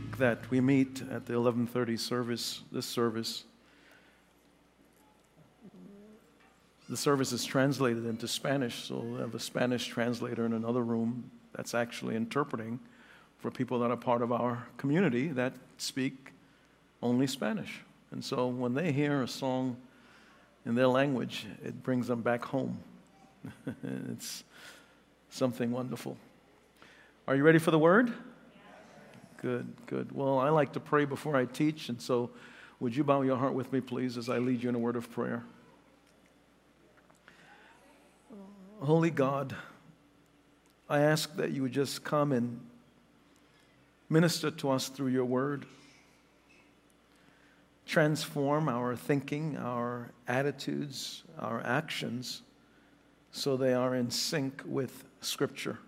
week that we meet at the 11:30 service, this service, the service is translated into Spanish, so we have a Spanish translator in another room that's actually interpreting for people that are part of our community that speak only Spanish. And so when they hear a song in their language, it brings them back home. it's something wonderful. Are you ready for the word? Good, good. Well, I like to pray before I teach, and so would you bow your heart with me, please, as I lead you in a word of prayer? Holy God, I ask that you would just come and minister to us through your word. Transform our thinking, our attitudes, our actions, so they are in sync with Scripture.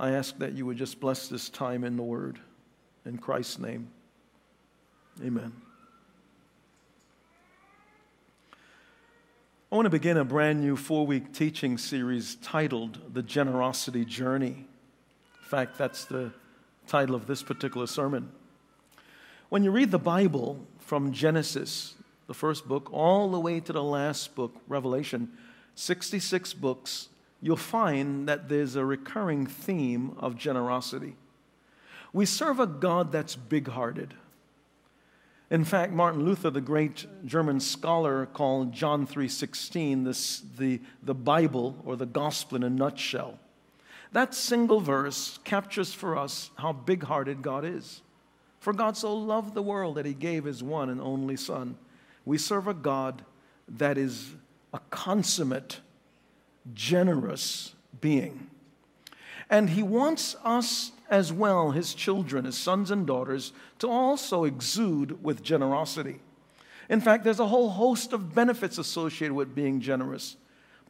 I ask that you would just bless this time in the Word. In Christ's name, amen. I want to begin a brand new four week teaching series titled The Generosity Journey. In fact, that's the title of this particular sermon. When you read the Bible from Genesis, the first book, all the way to the last book, Revelation, 66 books, you'll find that there's a recurring theme of generosity. We serve a God that's big hearted. In fact, Martin Luther, the great German scholar, called John 3:16 this, the, the Bible or the gospel in a nutshell. That single verse captures for us how big-hearted God is. For God so loved the world that he gave his one and only Son. We serve a God that is a consummate generous being. And he wants us as well, his children, his sons and daughters, to also exude with generosity. In fact, there's a whole host of benefits associated with being generous.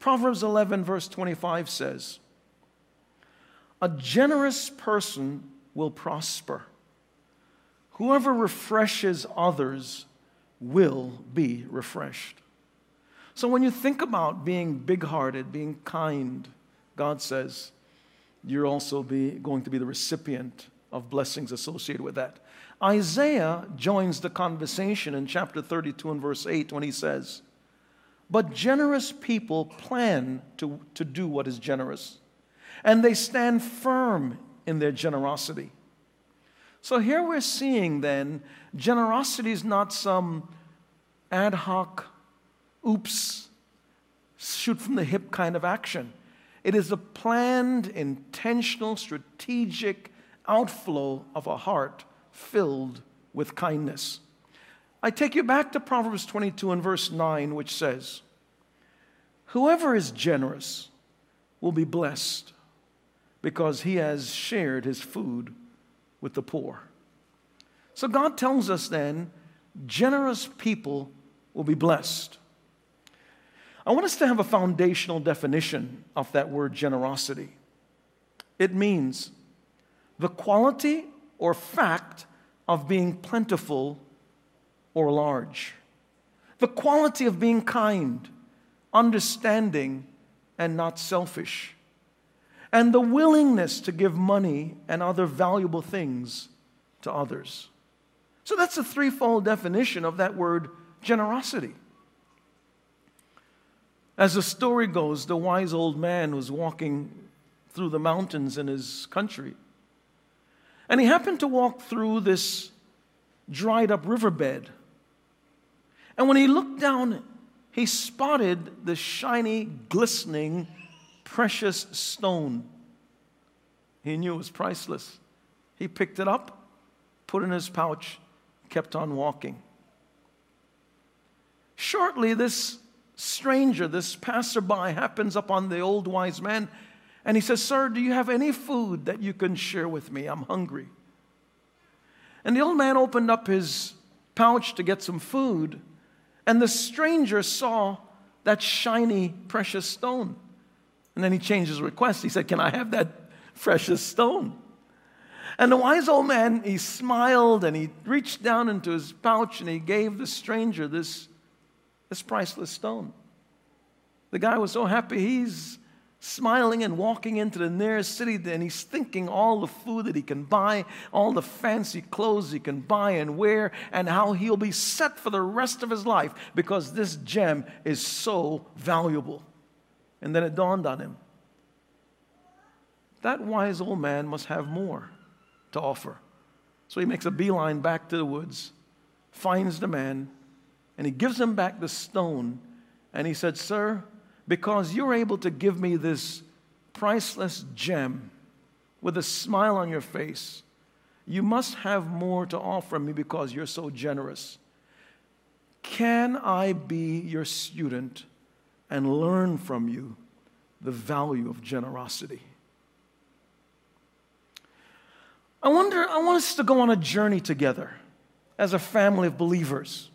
Proverbs 11, verse 25 says, A generous person will prosper. Whoever refreshes others will be refreshed. So when you think about being big hearted, being kind, God says you're also be, going to be the recipient of blessings associated with that. Isaiah joins the conversation in chapter 32 and verse 8 when he says, But generous people plan to, to do what is generous, and they stand firm in their generosity. So here we're seeing then generosity is not some ad hoc oops, shoot from the hip kind of action. It is a planned, intentional, strategic outflow of a heart filled with kindness. I take you back to Proverbs 22 and verse 9, which says, Whoever is generous will be blessed because he has shared his food with the poor. So God tells us then, generous people will be blessed. I want us to have a foundational definition of that word generosity. It means the quality or fact of being plentiful or large, the quality of being kind, understanding, and not selfish, and the willingness to give money and other valuable things to others. So that's a threefold definition of that word generosity. As the story goes, the wise old man was walking through the mountains in his country. And he happened to walk through this dried up riverbed. And when he looked down, he spotted the shiny, glistening, precious stone. He knew it was priceless. He picked it up, put it in his pouch, kept on walking. Shortly, this stranger, this passerby, happens upon the old wise man and he says, Sir, do you have any food that you can share with me? I'm hungry. And the old man opened up his pouch to get some food, and the stranger saw that shiny, precious stone. And then he changed his request. He said, Can I have that precious stone? And the wise old man, he smiled and he reached down into his pouch and he gave the stranger this this priceless stone. The guy was so happy, he's smiling and walking into the nearest city, and he's thinking all the food that he can buy, all the fancy clothes he can buy and wear, and how he'll be set for the rest of his life because this gem is so valuable. And then it dawned on him that wise old man must have more to offer. So he makes a beeline back to the woods, finds the man, and he gives him back the stone. And he said, Sir, because you're able to give me this priceless gem with a smile on your face, you must have more to offer me because you're so generous. Can I be your student and learn from you the value of generosity? I wonder, I want us to go on a journey together as a family of believers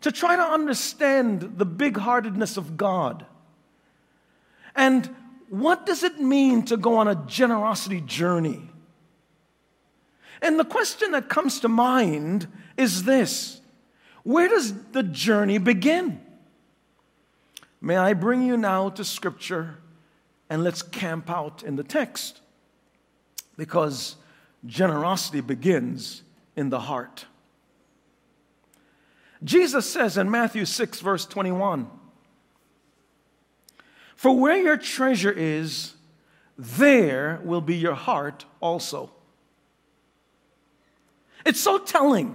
to try to understand the big heartedness of God. And what does it mean to go on a generosity journey? And the question that comes to mind is this Where does the journey begin? May I bring you now to Scripture and let's camp out in the text because generosity begins in the heart. Jesus says in Matthew 6, verse 21 For where your treasure is, there will be your heart also. It's so telling.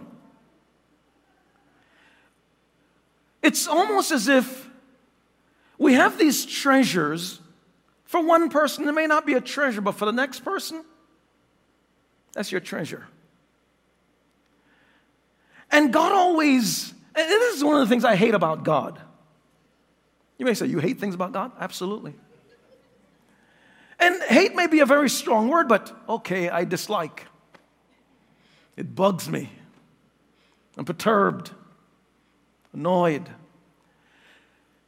It's almost as if we have these treasures. For one person, it may not be a treasure, but for the next person, that's your treasure. And God always, and this is one of the things I hate about God. You may say, You hate things about God? Absolutely. And hate may be a very strong word, but okay, I dislike. It bugs me. I'm perturbed, annoyed.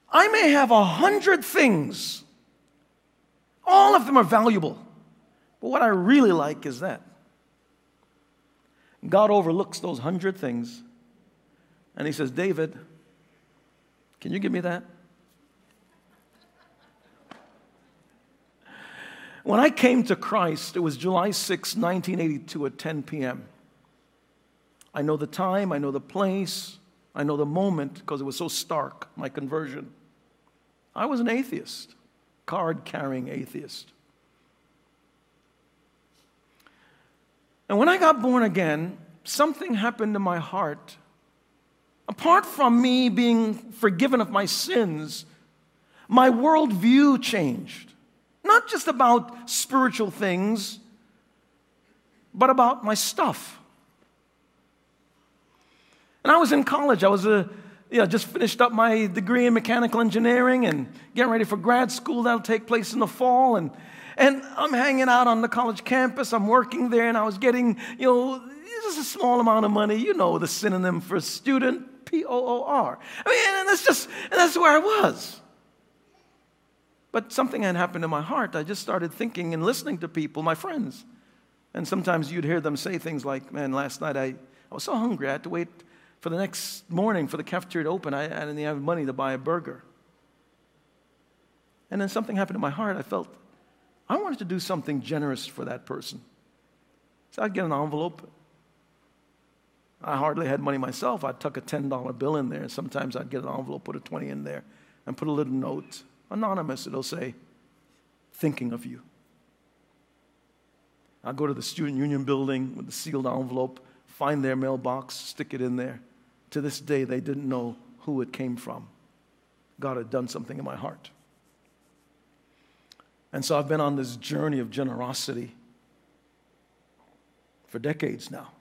I may have a hundred things, all of them are valuable. But what I really like is that God overlooks those hundred things and he says, David, can you give me that? When I came to Christ, it was July 6, 1982, at 10 p.m. I know the time, I know the place, I know the moment because it was so stark, my conversion. I was an atheist, card carrying atheist. And when I got born again, something happened to my heart. Apart from me being forgiven of my sins, my worldview changed. Not just about spiritual things, but about my stuff. And I was in college. I was a, you know, just finished up my degree in mechanical engineering and getting ready for grad school that'll take place in the fall. And and I'm hanging out on the college campus. I'm working there, and I was getting, you know, just a small amount of money. You know, the synonym for student, P O O R. I mean, and that's just, and that's where I was. But something had happened in my heart. I just started thinking and listening to people, my friends. And sometimes you'd hear them say things like, man, last night I, I was so hungry, I had to wait for the next morning for the cafeteria to open. I, I didn't have money to buy a burger. And then something happened in my heart. I felt I wanted to do something generous for that person. So I'd get an envelope. I hardly had money myself. I'd tuck a $10 bill in there. Sometimes I'd get an envelope, put a 20 in there, and put a little note. Anonymous, it'll say, thinking of you. I'd go to the student union building with the sealed envelope, find their mailbox, stick it in there. To this day, they didn't know who it came from. God had done something in my heart. And so I've been on this journey of generosity for decades now.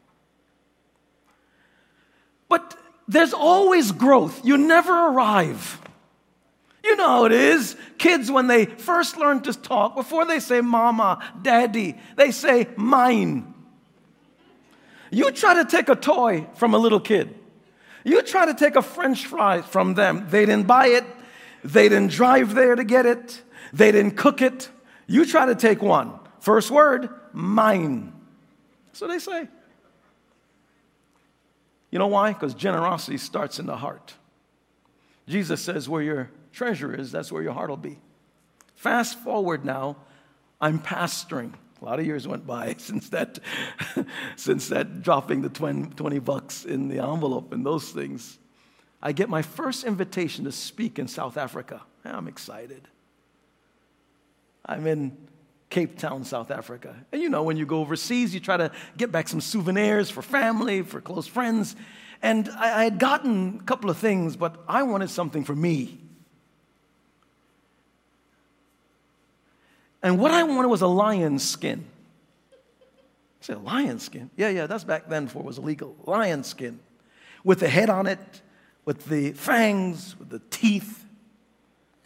But there's always growth. You never arrive. You know how it is. Kids, when they first learn to talk, before they say mama, daddy, they say mine. You try to take a toy from a little kid. You try to take a french fry from them. They didn't buy it, they didn't drive there to get it, they didn't cook it. You try to take one. First word, mine. So they say. You know why? Because generosity starts in the heart. Jesus says, where your treasure is, that's where your heart will be. Fast forward now, I'm pastoring. A lot of years went by since that, since that dropping the 20, 20 bucks in the envelope and those things. I get my first invitation to speak in South Africa. I'm excited. I'm in Cape Town, South Africa. And you know, when you go overseas, you try to get back some souvenirs for family, for close friends. And I, I had gotten a couple of things, but I wanted something for me. And what I wanted was a lion skin. I said, lion skin? Yeah, yeah, that's back then before it was illegal. Lion skin. With the head on it, with the fangs, with the teeth.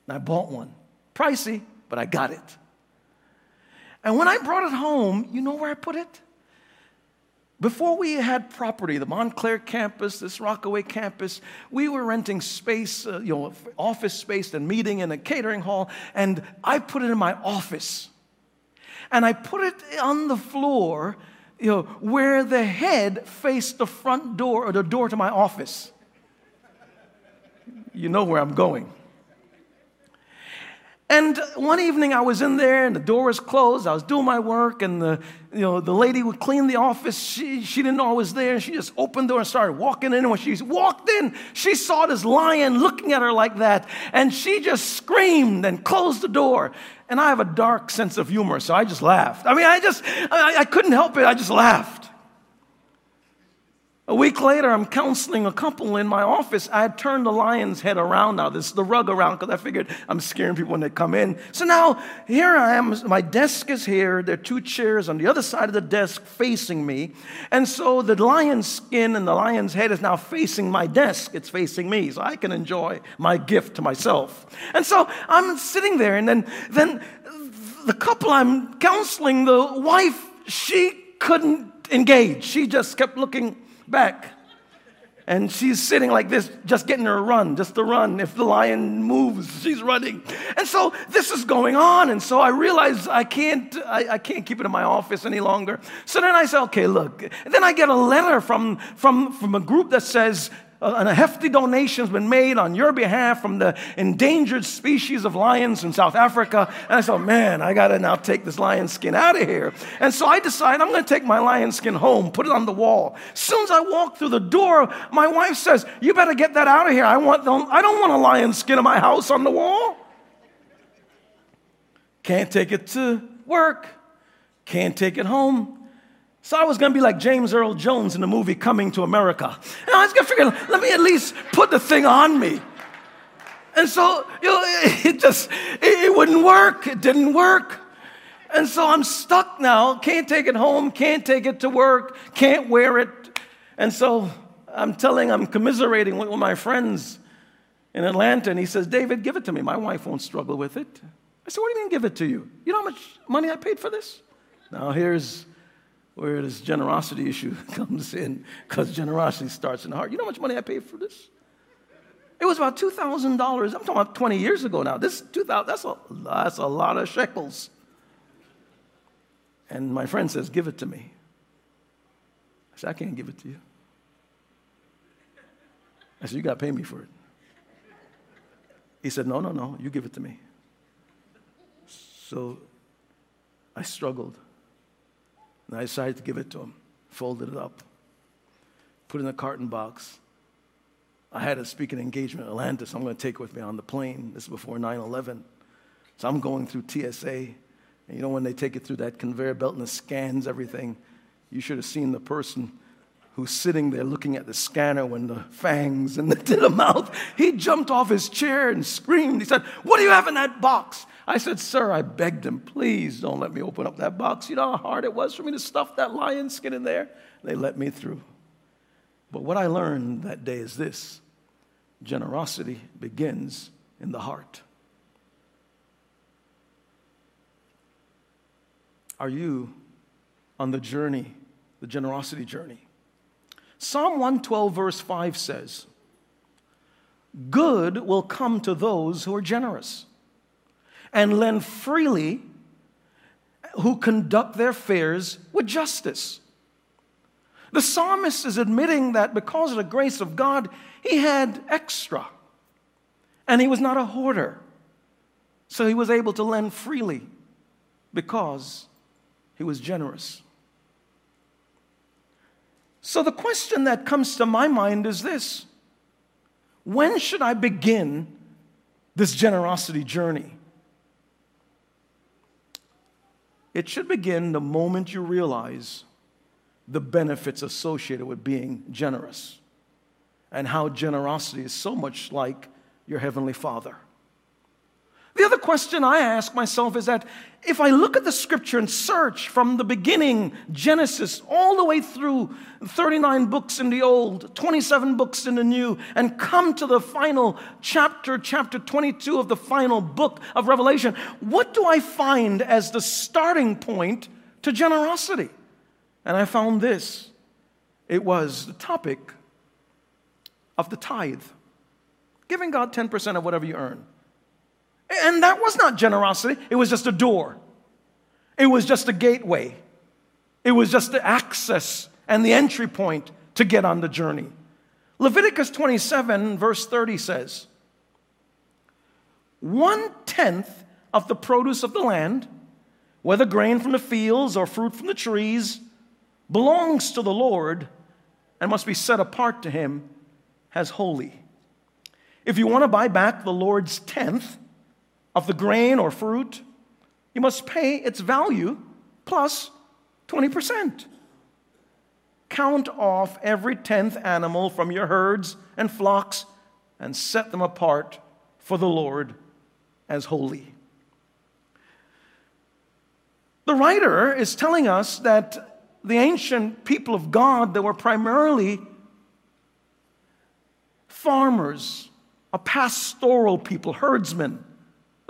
And I bought one. Pricey, but I got it. And when I brought it home, you know where I put it? Before we had property, the Montclair campus, this Rockaway campus, we were renting space, uh, you know, office space and meeting in a catering hall, and I put it in my office. And I put it on the floor, you know, where the head faced the front door or the door to my office. You know where I'm going. And one evening I was in there and the door was closed. I was doing my work and the, you know, the lady would clean the office. She, she didn't know I was there. She just opened the door and started walking in. And when she walked in, she saw this lion looking at her like that. And she just screamed and closed the door. And I have a dark sense of humor, so I just laughed. I mean, I just, I, I couldn't help it. I just laughed. A week later, I'm counseling a couple in my office. I had turned the lion's head around now, this the rug around, because I figured I'm scaring people when they come in. So now here I am. My desk is here. There are two chairs on the other side of the desk facing me. And so the lion's skin and the lion's head is now facing my desk. It's facing me, so I can enjoy my gift to myself. And so I'm sitting there, and then, then the couple I'm counseling, the wife, she couldn't engage. She just kept looking back. And she's sitting like this, just getting her run, just to run. If the lion moves, she's running. And so this is going on. And so I realize I can't, I, I can't keep it in my office any longer. So then I say, okay, look. And then I get a letter from, from, from a group that says, and a hefty donation has been made on your behalf from the endangered species of lions in South Africa. And I said, man, I got to now take this lion skin out of here. And so I decided I'm going to take my lion skin home, put it on the wall. As soon as I walk through the door, my wife says, You better get that out of here. I, want the, I don't want a lion skin in my house on the wall. Can't take it to work, can't take it home. So I was to be like James Earl Jones in the movie Coming to America. And I was to figure, let me at least put the thing on me. And so, you know, it just, it wouldn't work. It didn't work. And so I'm stuck now. Can't take it home. Can't take it to work. Can't wear it. And so I'm telling, I'm commiserating with my friends in Atlanta. And he says, David, give it to me. My wife won't struggle with it. I said, What do you mean give it to you? You know how much money I paid for this? Now here's where this generosity issue comes in, because generosity starts in the heart. You know how much money I paid for this? It was about $2,000. I'm talking about 20 years ago now. This 2000 that's a, that's a lot of shekels. And my friend says, Give it to me. I said, I can't give it to you. I said, You got to pay me for it. He said, No, no, no, you give it to me. So I struggled. And I decided to give it to him, folded it up, put it in a carton box. I had a speaking engagement in Atlanta, so I'm going to take it with me on the plane. This is before 9 11. So I'm going through TSA. And you know, when they take it through that conveyor belt and it scans everything, you should have seen the person who's sitting there looking at the scanner when the fangs and the, the mouth. He jumped off his chair and screamed. He said, What do you have in that box? I said, Sir, I begged him, please don't let me open up that box. You know how hard it was for me to stuff that lion skin in there? They let me through. But what I learned that day is this generosity begins in the heart. Are you on the journey, the generosity journey? Psalm 112, verse 5 says, Good will come to those who are generous and lend freely who conduct their affairs with justice. The psalmist is admitting that because of the grace of God, he had extra and he was not a hoarder. So he was able to lend freely because he was generous. So the question that comes to my mind is this When should I begin this generosity journey? It should begin the moment you realize the benefits associated with being generous and how generosity is so much like your Heavenly Father. The other question I ask myself is that if I look at the scripture and search from the beginning, Genesis, all the way through 39 books in the Old, 27 books in the New, and come to the final chapter, chapter 22 of the final book of Revelation, what do I find as the starting point to generosity? And I found this it was the topic of the tithe, giving God 10% of whatever you earn. And that was not generosity, it was just a door, it was just a gateway, it was just the access and the entry point to get on the journey. Leviticus 27, verse 30 says, One tenth of the produce of the land, whether grain from the fields or fruit from the trees, belongs to the Lord and must be set apart to Him as holy. If you want to buy back the Lord's tenth, of the grain or fruit, you must pay its value plus 20%. Count off every tenth animal from your herds and flocks and set them apart for the Lord as holy. The writer is telling us that the ancient people of God, that were primarily farmers, a pastoral people, herdsmen,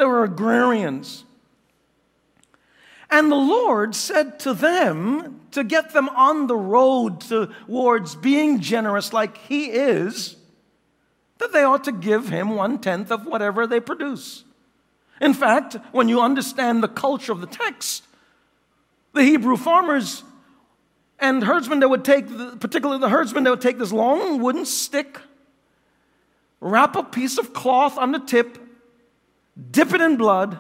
they were agrarians. And the Lord said to them to get them on the road towards being generous like He is, that they ought to give Him one tenth of whatever they produce. In fact, when you understand the culture of the text, the Hebrew farmers and herdsmen, that would take, particularly the herdsmen, that would take this long wooden stick, wrap a piece of cloth on the tip, dip it in blood,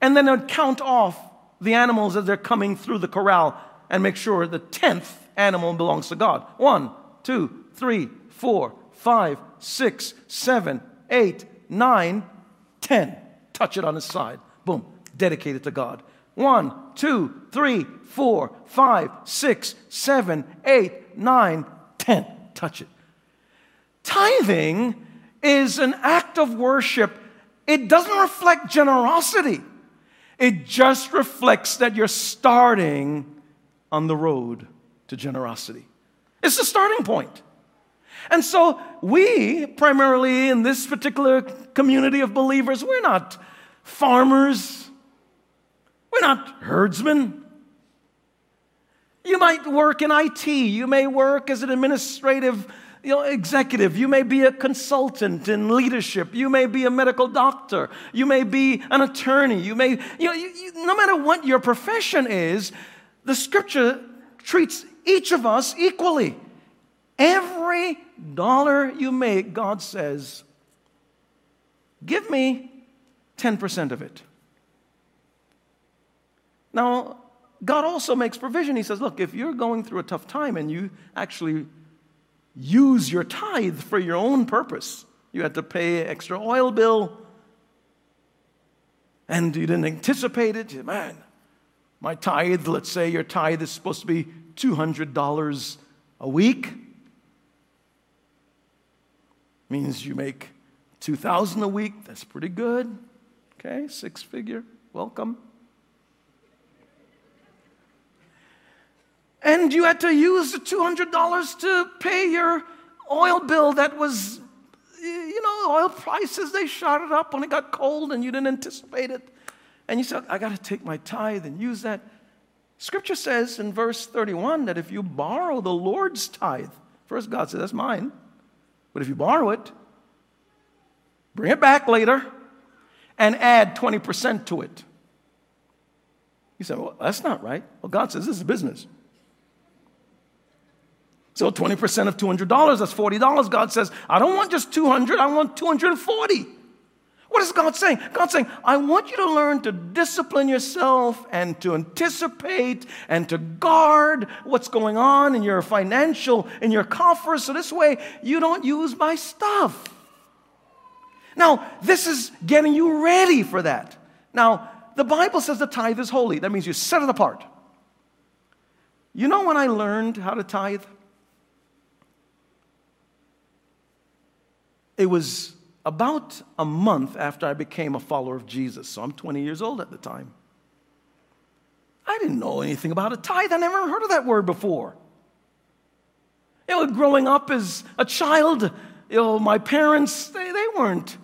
and then they'd count off the animals as they're coming through the corral and make sure the tenth animal belongs to God. One, two, three, four, five, six, seven, eight, nine, ten. Touch it on his side. Boom. Dedicated to God. One, two, three, four, five, six, seven, eight, nine, ten. Touch it. Tithing is an act of worship it doesn't reflect generosity. It just reflects that you're starting on the road to generosity. It's the starting point. And so, we, primarily in this particular community of believers, we're not farmers, we're not herdsmen. You might work in IT, you may work as an administrative you know, executive, you may be a consultant in leadership, you may be a medical doctor, you may be an attorney, you may, you know, you, you, no matter what your profession is, the scripture treats each of us equally. Every dollar you make, God says, give me 10% of it. Now, God also makes provision. He says, look, if you're going through a tough time and you actually use your tithe for your own purpose. You had to pay extra oil bill, and you didn't anticipate it. Man, my tithe, let's say your tithe is supposed to be $200 a week. Means you make 2000 a week. That's pretty good. Okay, six figure. Welcome. And you had to use the $200 to pay your oil bill that was, you know, oil prices, they shot it up when it got cold and you didn't anticipate it. And you said, I got to take my tithe and use that. Scripture says in verse 31 that if you borrow the Lord's tithe, first God says, that's mine. But if you borrow it, bring it back later and add 20% to it. You say, well, that's not right. Well, God says this is business. So 20% of $200, that's $40. God says, I don't want just 200, I want 240. What is God saying? God's saying, I want you to learn to discipline yourself and to anticipate and to guard what's going on in your financial, in your coffers, so this way you don't use my stuff. Now, this is getting you ready for that. Now, the Bible says the tithe is holy. That means you set it apart. You know when I learned how to tithe? It was about a month after I became a follower of Jesus. So I'm 20 years old at the time. I didn't know anything about a tithe. I never heard of that word before. You know, growing up as a child, you know, my parents, they, they weren't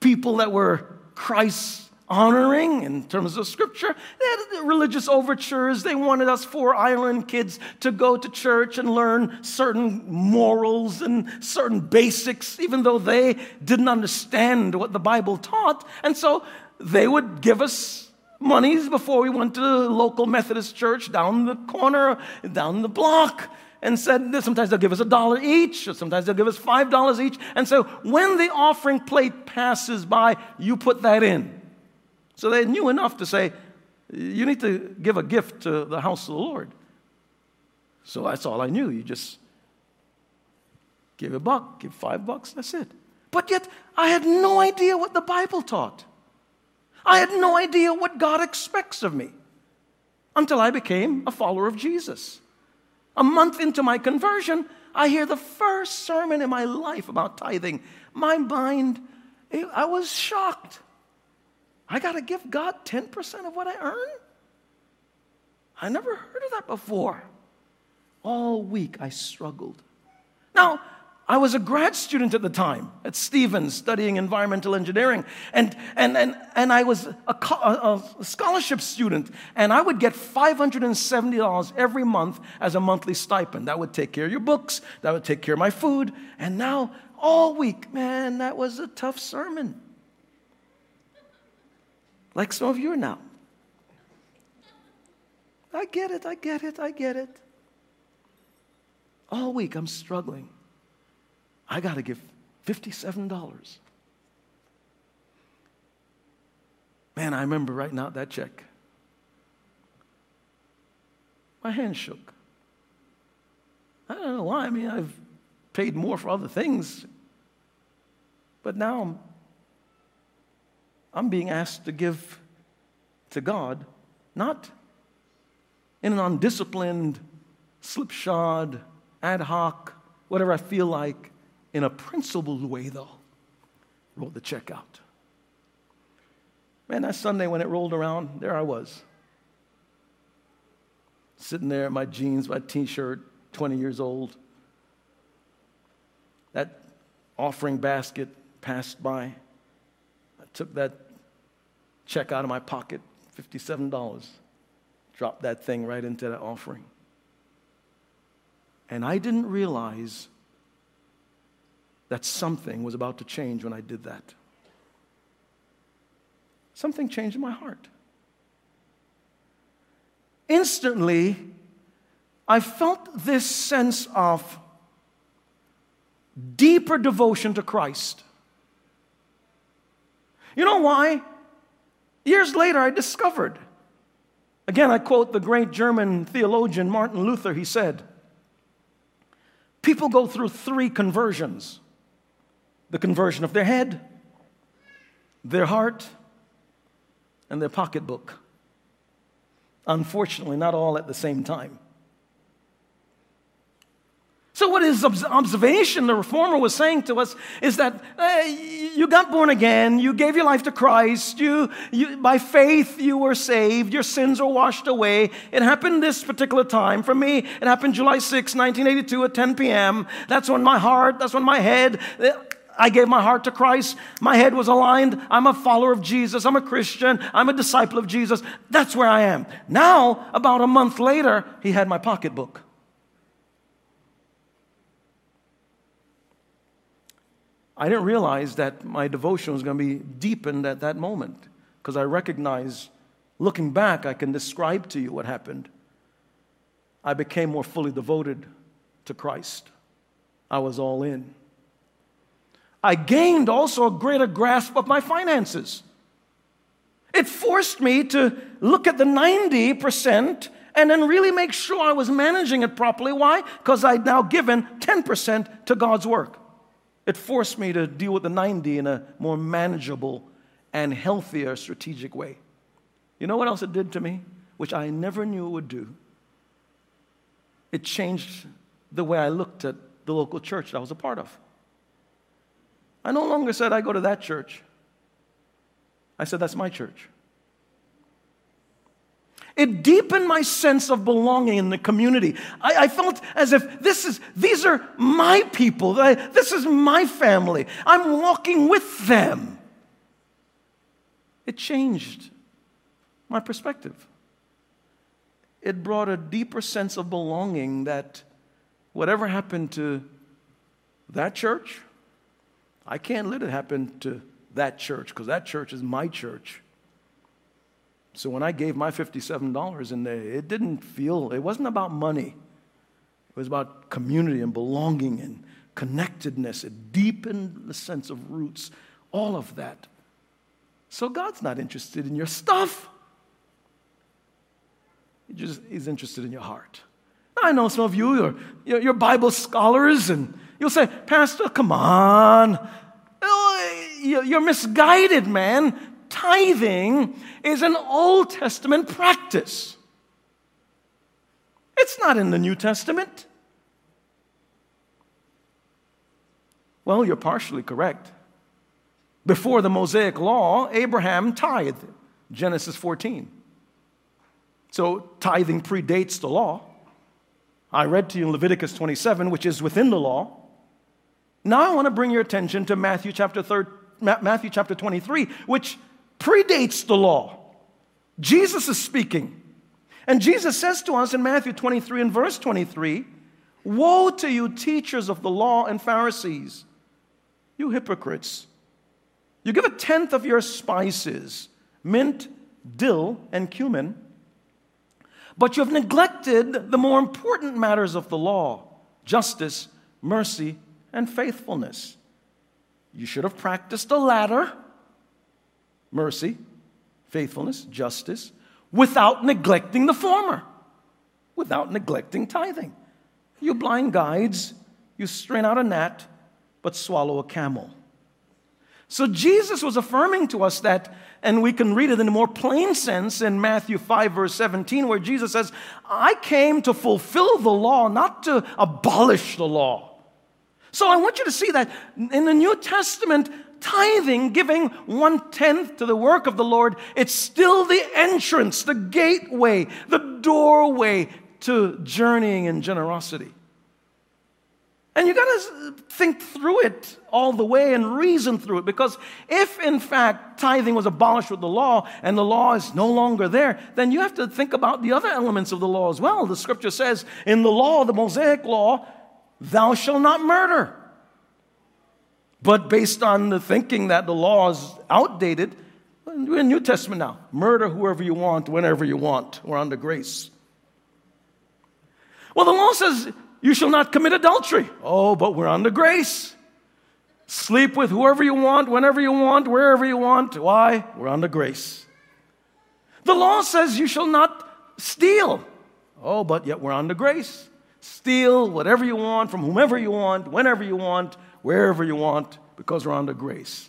people that were Christ honoring in terms of scripture. They had religious overtures. They wanted us four island kids to go to church and learn certain morals and certain basics, even though they didn't understand what the Bible taught. And so they would give us monies before we went to the local Methodist church down the corner, down the block and said sometimes they'll give us a dollar each, or sometimes they'll give us five dollars each. And so when the offering plate passes by, you put that in. So they knew enough to say, you need to give a gift to the house of the Lord. So that's all I knew. You just give a buck, give five bucks, that's it. But yet, I had no idea what the Bible taught. I had no idea what God expects of me until I became a follower of Jesus. A month into my conversion, I hear the first sermon in my life about tithing. My mind, I was shocked. I got to give God 10% of what I earn? I never heard of that before. All week I struggled. Now, I was a grad student at the time at Stevens studying environmental engineering, and, and, and, and I was a, a, scholarship student, and I would get $570 every month as a monthly stipend. That would take care of your books, that would take care of my food, and now all week, man, that was a tough sermon like some of you are now. I get it, I get it, I get it. All week I'm struggling. I got to give $57. Man, I remember writing out that check. My hand shook. I don't know why. I mean, I've paid more for other things. But now I'm I'm being asked to give to God, not in an undisciplined, slipshod, ad hoc, whatever I feel like, in a principled way, though. Wrote the check out. Man, that Sunday when it rolled around, there I was. Sitting there in my jeans, my t shirt, 20 years old. That offering basket passed by. I took that check out of my pocket, $57. Dropped that thing right into that offering. And I didn't realize that something was about to change when I did that. Something changed in my heart. Instantly, I felt this sense of deeper devotion to Christ. You know why? Years later, I discovered. Again, I quote the great German theologian Martin Luther. He said, People go through three conversions the conversion of their head, their heart, and their pocketbook. Unfortunately, not all at the same time. So, what his observation, the reformer was saying to us, is that uh, you got born again, you gave your life to Christ, you, you, by faith you were saved, your sins are washed away. It happened this particular time. For me, it happened July 6, 1982 at 10 p.m. That's when my heart, that's when my head, I gave my heart to Christ. My head was aligned. I'm a follower of Jesus. I'm a Christian. I'm a disciple of Jesus. That's where I am. Now, about a month later, he had my pocketbook. I didn't realize that my devotion was going to be deepened at that moment because I recognize, looking back, I can describe to you what happened. I became more fully devoted to Christ. I was all in. I gained also a greater grasp of my finances. It forced me to look at the 90% and then really make sure I was managing it properly. Why? Because I'd now given 10% to God's work. It forced me to deal with the 90 in a more manageable and healthier strategic way. You know what else it did to me, which I never knew it would do? It changed the way I looked at the local church that I was a part of. I no longer said, I go to that church. I said, that's my church. It deepened my sense of belonging in the community. I, I, felt as if this is, these are my people. This is my family. I'm walking with them. It changed my perspective. It brought a deeper sense of belonging that whatever happened to that church, I can't let it happen to that church because that church is my church. So when I gave my $57 in there, it didn't feel, it wasn't about money. It was about community and belonging and connectedness. It deepened the sense of roots, all of that. So God's not interested in your stuff. He just, he's interested in your heart. I know some of you are you're Bible scholars, and you'll say, Pastor, come on. Oh, you're misguided, man tithing is an Old Testament practice. It's not in the New Testament. Well, you're partially correct. Before the Mosaic law, Abraham tithed, Genesis 14. So tithing predates the law. I read to you in Leviticus 27, which is within the law. Now I want to bring your attention to Matthew chapter, 3, Matthew chapter 23, which predates the law. Jesus is speaking. And Jesus says to us in Matthew 23 and verse 23 Woe to you, teachers of the law and Pharisees, you hypocrites! You give a tenth of your spices, mint, dill, and cumin, but you have neglected the more important matters of the law justice, mercy, and faithfulness. You should have practiced the latter mercy, faithfulness, justice, without neglecting the former, without neglecting tithing. You blind guides, you strain out a gnat, but swallow a camel. So Jesus was affirming to us that, and we can read it in a more plain sense in Matthew 5, verse 17, where Jesus says, I came to fulfill the law, not to abolish the law. So I want you to see that in the New Testament, tithing, giving one tenth to the work of the Lord, it's still the entrance, the gateway, the doorway to journeying in generosity. And you got to think through it all the way and reason through it because if, in fact, tithing was abolished with the law and the law is no longer there, then you have to think about the other elements of the law as well. The scripture says in the law, the Mosaic law, thou shalt not murder. But based on the thinking that the law is outdated, we're in New Testament now. Murder whoever you want, whenever you want. We're under grace. Well, the law says you shall not commit adultery. Oh, but we're under grace. Sleep with whoever you want, whenever you want, wherever you want. Why? We're under grace. The law says you shall not steal. Oh, but yet we're under grace. Steal whatever you want from whomever you want, whenever you want wherever you want because we're under grace.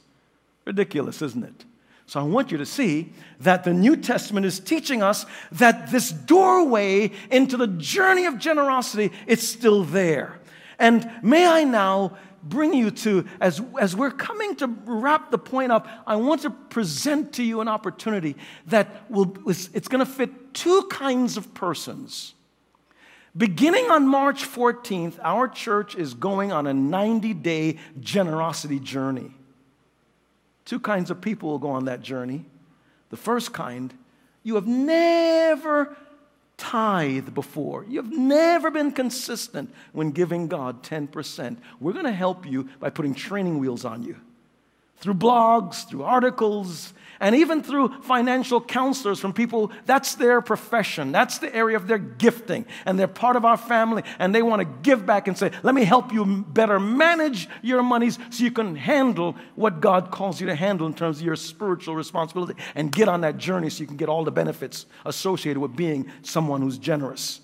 Ridiculous, isn't it? So I want you to see that the New Testament is teaching us that this doorway into the journey of generosity is still there. And may I now bring you to, as, as we're coming to wrap the point up, I want to present to you an opportunity that will, it's going to fit two kinds of persons. Beginning on March 14th, our church is going on a 90 day generosity journey. Two kinds of people will go on that journey. The first kind, you have never tithe before. You've never been consistent when giving God 10%. We're going to help you by putting training wheels on you. through blogs, through articles, and even through financial counselors from people that's their profession that's the area of their gifting and they're part of our family and they want to give back and say let me help you better manage your monies so you can handle what god calls you to handle in terms of your spiritual responsibility and get on that journey so you can get all the benefits associated with being someone who's generous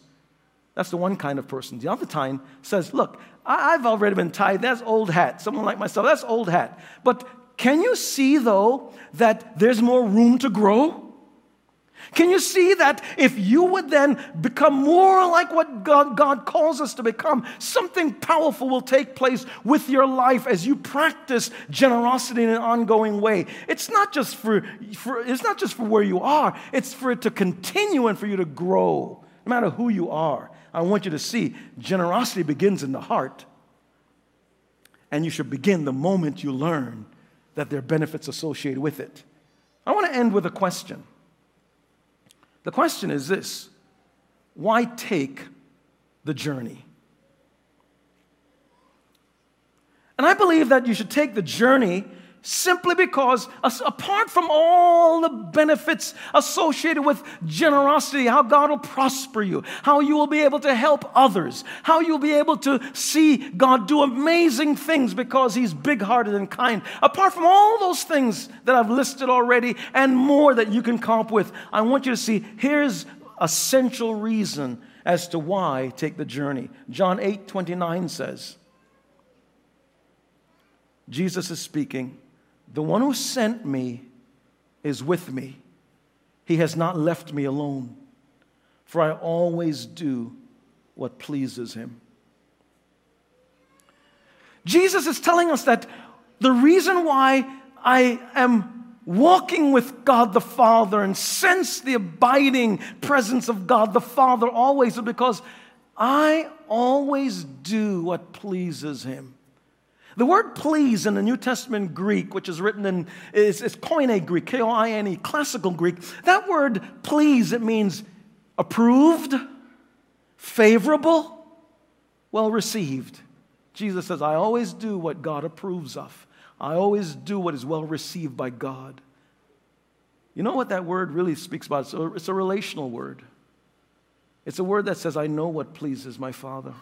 that's the one kind of person the other kind says look I've already been tied. That's old hat. Someone like myself, that's old hat. But can you see, though, that there's more room to grow? Can you see that if you would then become more like what God, God, calls us to become, something powerful will take place with your life as you practice generosity in an ongoing way? It's not just for, for, it's not just for where you are, it's for it to continue and for you to grow, no matter who you are. I want you to see generosity begins in the heart, and you should begin the moment you learn that there are benefits associated with it. I want to end with a question. The question is this why take the journey? And I believe that you should take the journey simply because, apart from all the benefits associated with generosity, how God will prosper you, how you will be able to help others, how you'll be able to see God do amazing things because He's big hearted and kind, apart from all those things that I've listed already and more that you can come up with, I want you to see here's a central reason as to why take the journey. John 8 29 says, Jesus is speaking. The one who sent me is with me. He has not left me alone, for I always do what pleases him. Jesus is telling us that the reason why I am walking with God the Father and sense the abiding presence of God the Father always is because I always do what pleases him. The word please in the New Testament Greek, which is written in, is, is Koine Greek, K O I N E, classical Greek. That word please, it means approved, favorable, well received. Jesus says, I always do what God approves of. I always do what is well received by God. You know what that word really speaks about? It's a, it's a relational word. It's a word that says, I know what pleases my Father,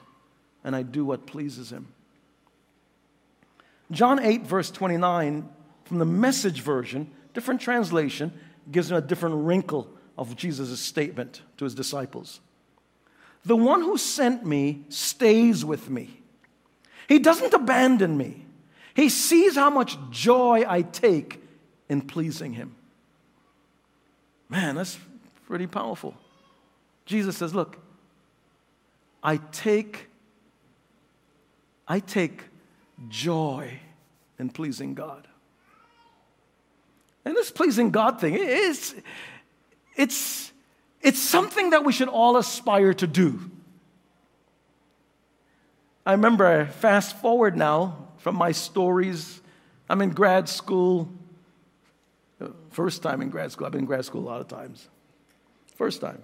and I do what pleases Him. John 8, verse 29, from the message version, different translation, gives him a different wrinkle of Jesus' statement to his disciples. The one who sent me stays with me. He doesn't abandon me. He sees how much joy I take in pleasing him. Man, that's pretty powerful. Jesus says, Look, I take, I take joy in pleasing God. And this pleasing God thing, it's, it's, it's something that we should all aspire to do. I remember, fast forward now from my stories, I'm in grad school. First time in grad school. I've been in grad school a lot of times. First time.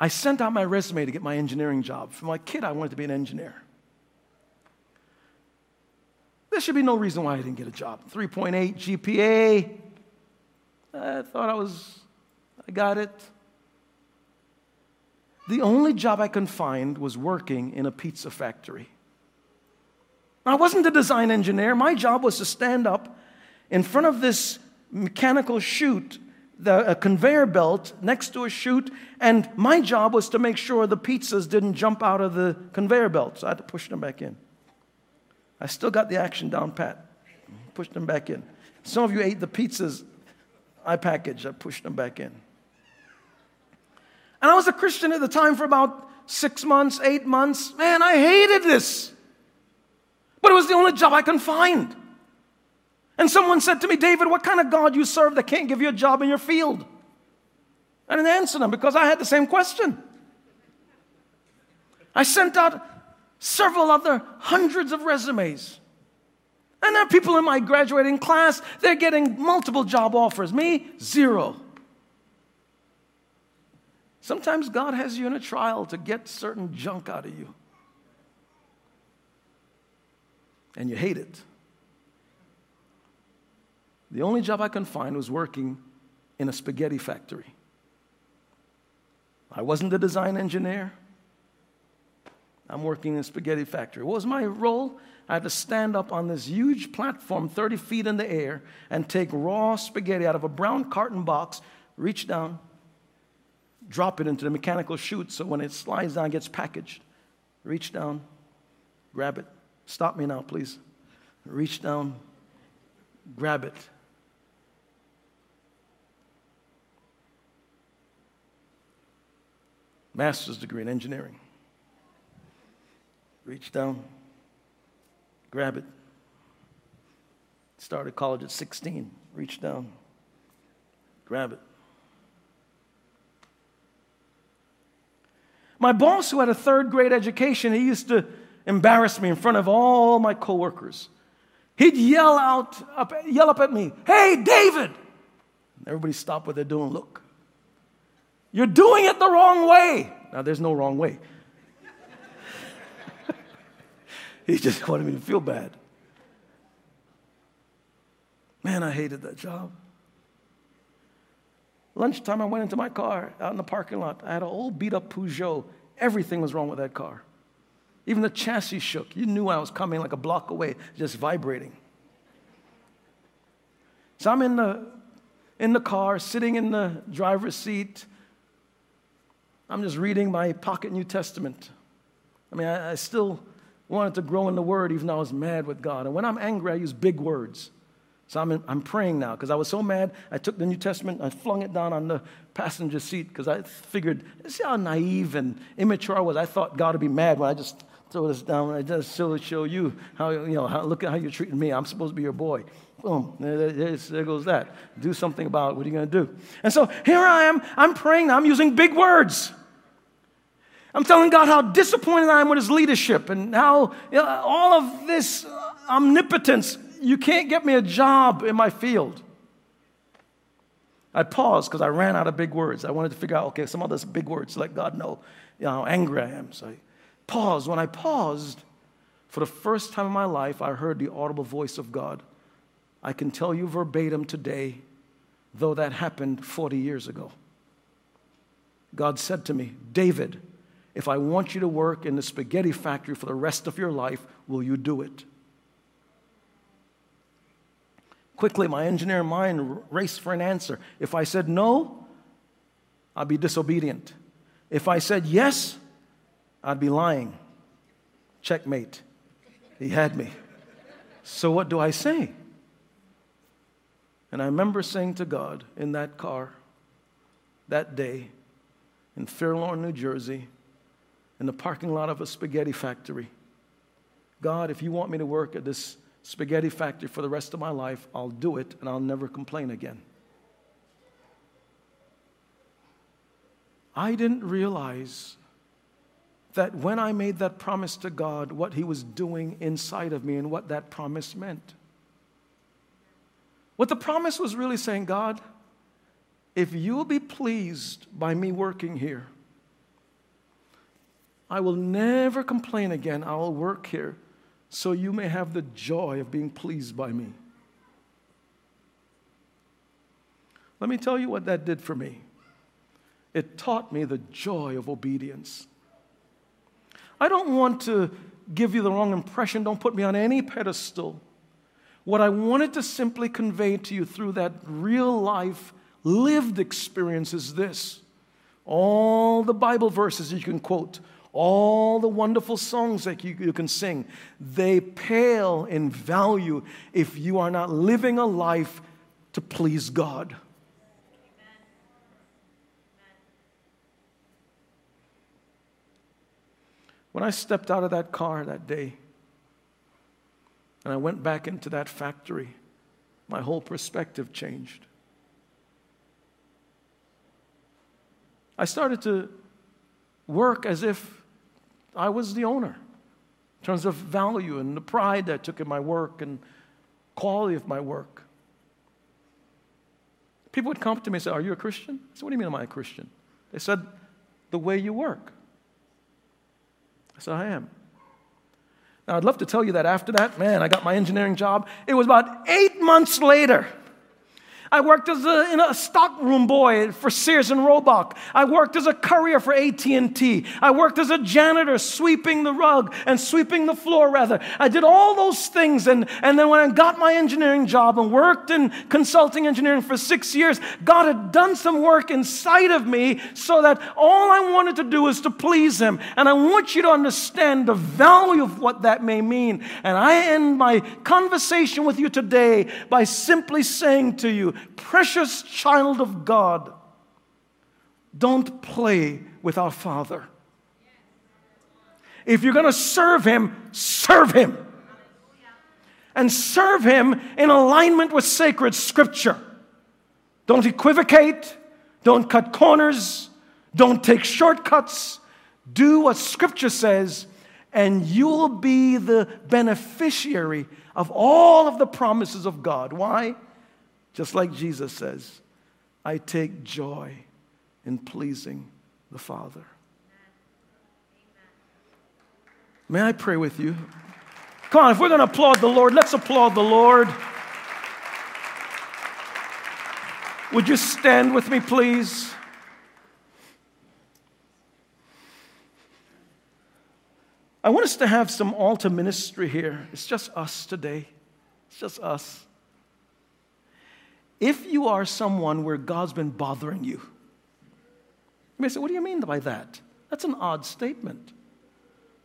I sent out my resume to get my engineering job. From my kid, I wanted to be an engineer. There should be no reason why I didn't get a job. 3.8 GPA. I thought I was, I got it. The only job I could find was working in a pizza factory. I wasn't a design engineer. My job was to stand up in front of this mechanical chute the, a conveyor belt next to a chute, and my job was to make sure the pizzas didn't jump out of the conveyor belt, so I had to push them back in. I still got the action down pat. Pushed them back in. Some of you ate the pizzas I packaged, I pushed them back in. And I was a Christian at the time for about six months, eight months. Man, I hated this. But it was the only job I could find. And someone said to me, David, what kind of God you serve that can't give you a job in your field? I didn't answer them because I had the same question. I sent out several other hundreds of resumes. And there are people in my graduating class, they're getting multiple job offers. Me, zero. Sometimes God has you in a trial to get certain junk out of you. and you hate it. The only job I can find was working in a spaghetti factory. I wasn't a design engineer. I'm working in a spaghetti factory. What was my role? I had to stand up on this huge platform 30 feet in the air and take raw spaghetti out of a brown carton box, reach down, drop it into the mechanical chute so when it slides down, it gets packaged. Reach down, grab it. Stop me now, please. Reach down, grab it. Master's degree in engineering. Reach down, grab it. Started college at 16. Reach down, grab it. My boss, who had a third grade education, he used to embarrass me in front of all my coworkers. He'd yell out, up, yell up at me, "Hey, David!" Everybody stop what they're doing. Look, you're doing it the wrong way. Now, there's no wrong way. he just wanted me to feel bad. Man, I hated that job. Lunchtime, I went into my car out in the parking lot. I had an old beat up Peugeot. Everything was wrong with that car. Even the chassis shook. You knew I was coming like a block away, just vibrating. So I'm in the, in the car, sitting in the driver's seat. I'm just reading my pocket New Testament. I mean, I, I still wanted to grow in the Word, even though I was mad with God. And when I'm angry, I use big words. So I'm, in, I'm praying now because I was so mad. I took the New Testament, I flung it down on the passenger seat because I figured, see how naive and immature I was. I thought God would be mad when I just throw this down. I just show, show you how, you know, how, look at how you're treating me. I'm supposed to be your boy. Boom, there, there goes that. Do something about it. What are you going to do? And so here I am. I'm praying. I'm using big words. I'm telling God how disappointed I am with his leadership and how you know, all of this omnipotence you can't get me a job in my field. I paused because I ran out of big words. I wanted to figure out, okay, some other big words, to let God know you know, how angry I am. So I paused. When I paused, for the first time in my life, I heard the audible voice of God. I can tell you verbatim today, though that happened 40 years ago. God said to me, David, if I want you to work in the spaghetti factory for the rest of your life, will you do it? Quickly, my engineer mind raced for an answer. If I said no, I'd be disobedient. If I said yes, I'd be lying. Checkmate. He had me. So, what do I say? And I remember saying to God in that car that day in Fair Lawn, New Jersey, in the parking lot of a spaghetti factory God, if you want me to work at this spaghetti factory for the rest of my life, I'll do it and I'll never complain again. I didn't realize that when I made that promise to God, what He was doing inside of me and what that promise meant. What the promise was really saying, God, if you'll be pleased by me working here, I will never complain again. I will work here so you may have the joy of being pleased by me. Let me tell you what that did for me. It taught me the joy of obedience. I don't want to give you the wrong impression, don't put me on any pedestal. What I wanted to simply convey to you through that real life, lived experience is this. All the Bible verses you can quote, all the wonderful songs that you, you, can sing, they pale in value if you are not living a life to please God. When I stepped out of that car that day and I went back into that factory, my whole perspective changed. I started to work as if I was the owner in terms of value and the pride that I took in my work and quality of my work. People would come up to me and say, Are you a Christian? I said, What do you mean, am I a Christian? They said, The way you work. I said, I am. Now, I'd love to tell you that after that, man, I got my engineering job. It was about eight months later I worked as a, in a stockroom boy for Sears and Roebuck. I worked as a courier for AT&T. I worked as a janitor sweeping the rug and sweeping the floor rather. I did all those things and, and then when I got my engineering job and worked in consulting engineering for six years, God had done some work inside of me so that all I wanted to do is to please Him. And I want you to understand the value of what that may mean. And I end my conversation with you today by simply saying to you, precious child of God, don't play with our Father. If you're going to serve Him, serve Him. And serve Him in alignment with sacred Scripture. Don't equivocate, don't cut corners, don't take shortcuts. Do what Scripture says, and you'll be the beneficiary of all of the promises of God. Why? Just like Jesus says, I take joy in pleasing the Father. May I pray with you? Come on, if we're going to applaud the Lord, let's applaud the Lord. Would you stand with me, please? I want us to have some altar ministry here. It's just us today. It's just us. If you are someone where God's been bothering you, you may say, What do you mean by that? That's an odd statement.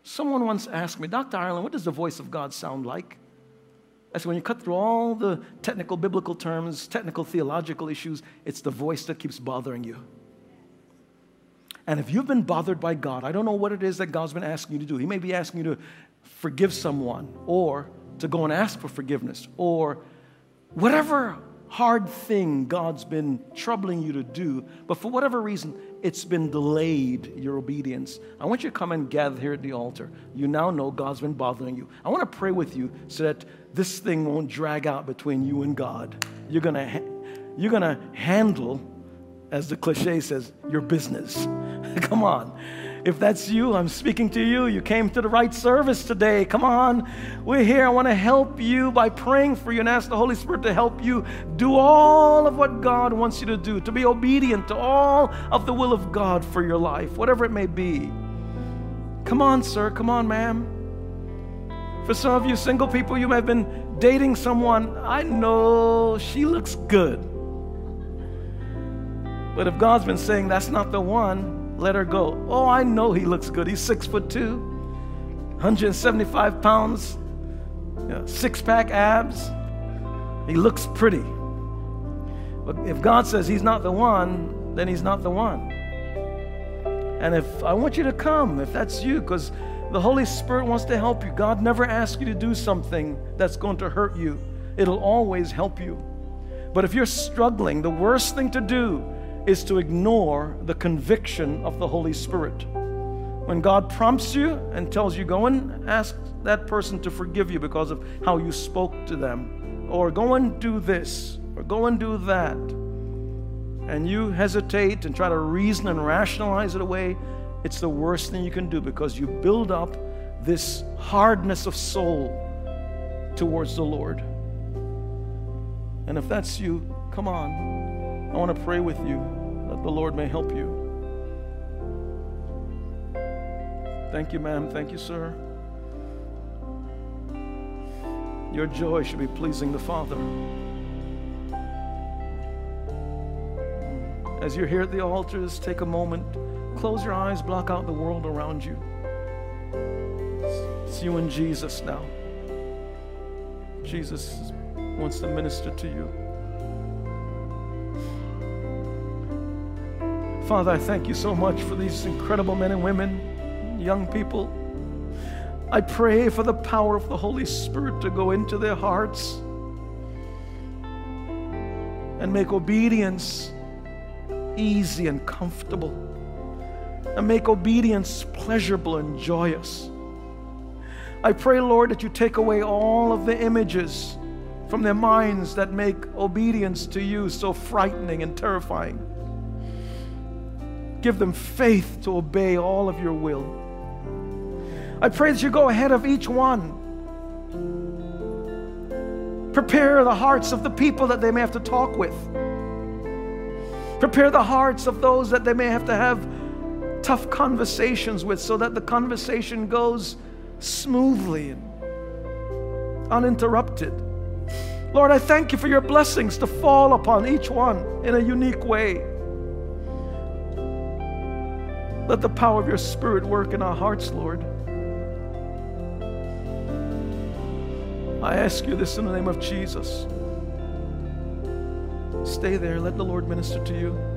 Someone once asked me, Dr. Ireland, what does the voice of God sound like? I said, when you cut through all the technical biblical terms, technical theological issues, it's the voice that keeps bothering you. And if you've been bothered by God, I don't know what it is that God's been asking you to do. He may be asking you to forgive someone or to go and ask for forgiveness or whatever hard thing God's been troubling you to do, but for whatever reason, it's been delayed your obedience. I want you to come and gather here at the altar. You now know God's been bothering you. I want to pray with you so that this thing won't drag out between you and God. You're going to you're going to handle as the cliche says, your business. come on. If that's you, I'm speaking to you. You came to the right service today. Come on. We're here. I want to help you by praying for you and ask the Holy Spirit to help you do all of what God wants you to do, to be obedient to all of the will of God for your life, whatever it may be. Come on, sir. Come on, ma'am. For some of you single people, you may have been dating someone. I know she looks good. But if God's been saying that's not the one, let her go. Oh, I know he looks good. He's six foot two, 175 pounds, six pack abs. He looks pretty. But if God says he's not the one, then he's not the one. And if I want you to come, if that's you, because the Holy Spirit wants to help you. God never asks you to do something that's going to hurt you, it'll always help you. But if you're struggling, the worst thing to do is to ignore the conviction of the Holy Spirit. When God prompts you and tells you, go and ask that person to forgive you because of how you spoke to them, or go and do this, or go and do that, and you hesitate and try to reason and rationalize it away, it's the worst thing you can do because you build up this hardness of soul towards the Lord. And if that's you, come on. I want to pray with you that the Lord may help you. Thank you, ma'am. Thank you, sir. Your joy should be pleasing the Father. As you're here at the altars, take a moment, close your eyes, block out the world around you. It's you and Jesus now. Jesus wants to minister to you. Father, I thank you so much for these incredible men and women, young people. I pray for the power of the Holy Spirit to go into their hearts and make obedience easy and comfortable, and make obedience pleasurable and joyous. I pray, Lord, that you take away all of the images from their minds that make obedience to you so frightening and terrifying. Give them faith to obey all of your will. I pray that you go ahead of each one. Prepare the hearts of the people that they may have to talk with. Prepare the hearts of those that they may have to have tough conversations with so that the conversation goes smoothly and uninterrupted. Lord, I thank you for your blessings to fall upon each one in a unique way. Let the power of your Spirit work in our hearts, Lord. I ask you this in the name of Jesus. Stay there. Let the Lord minister to you.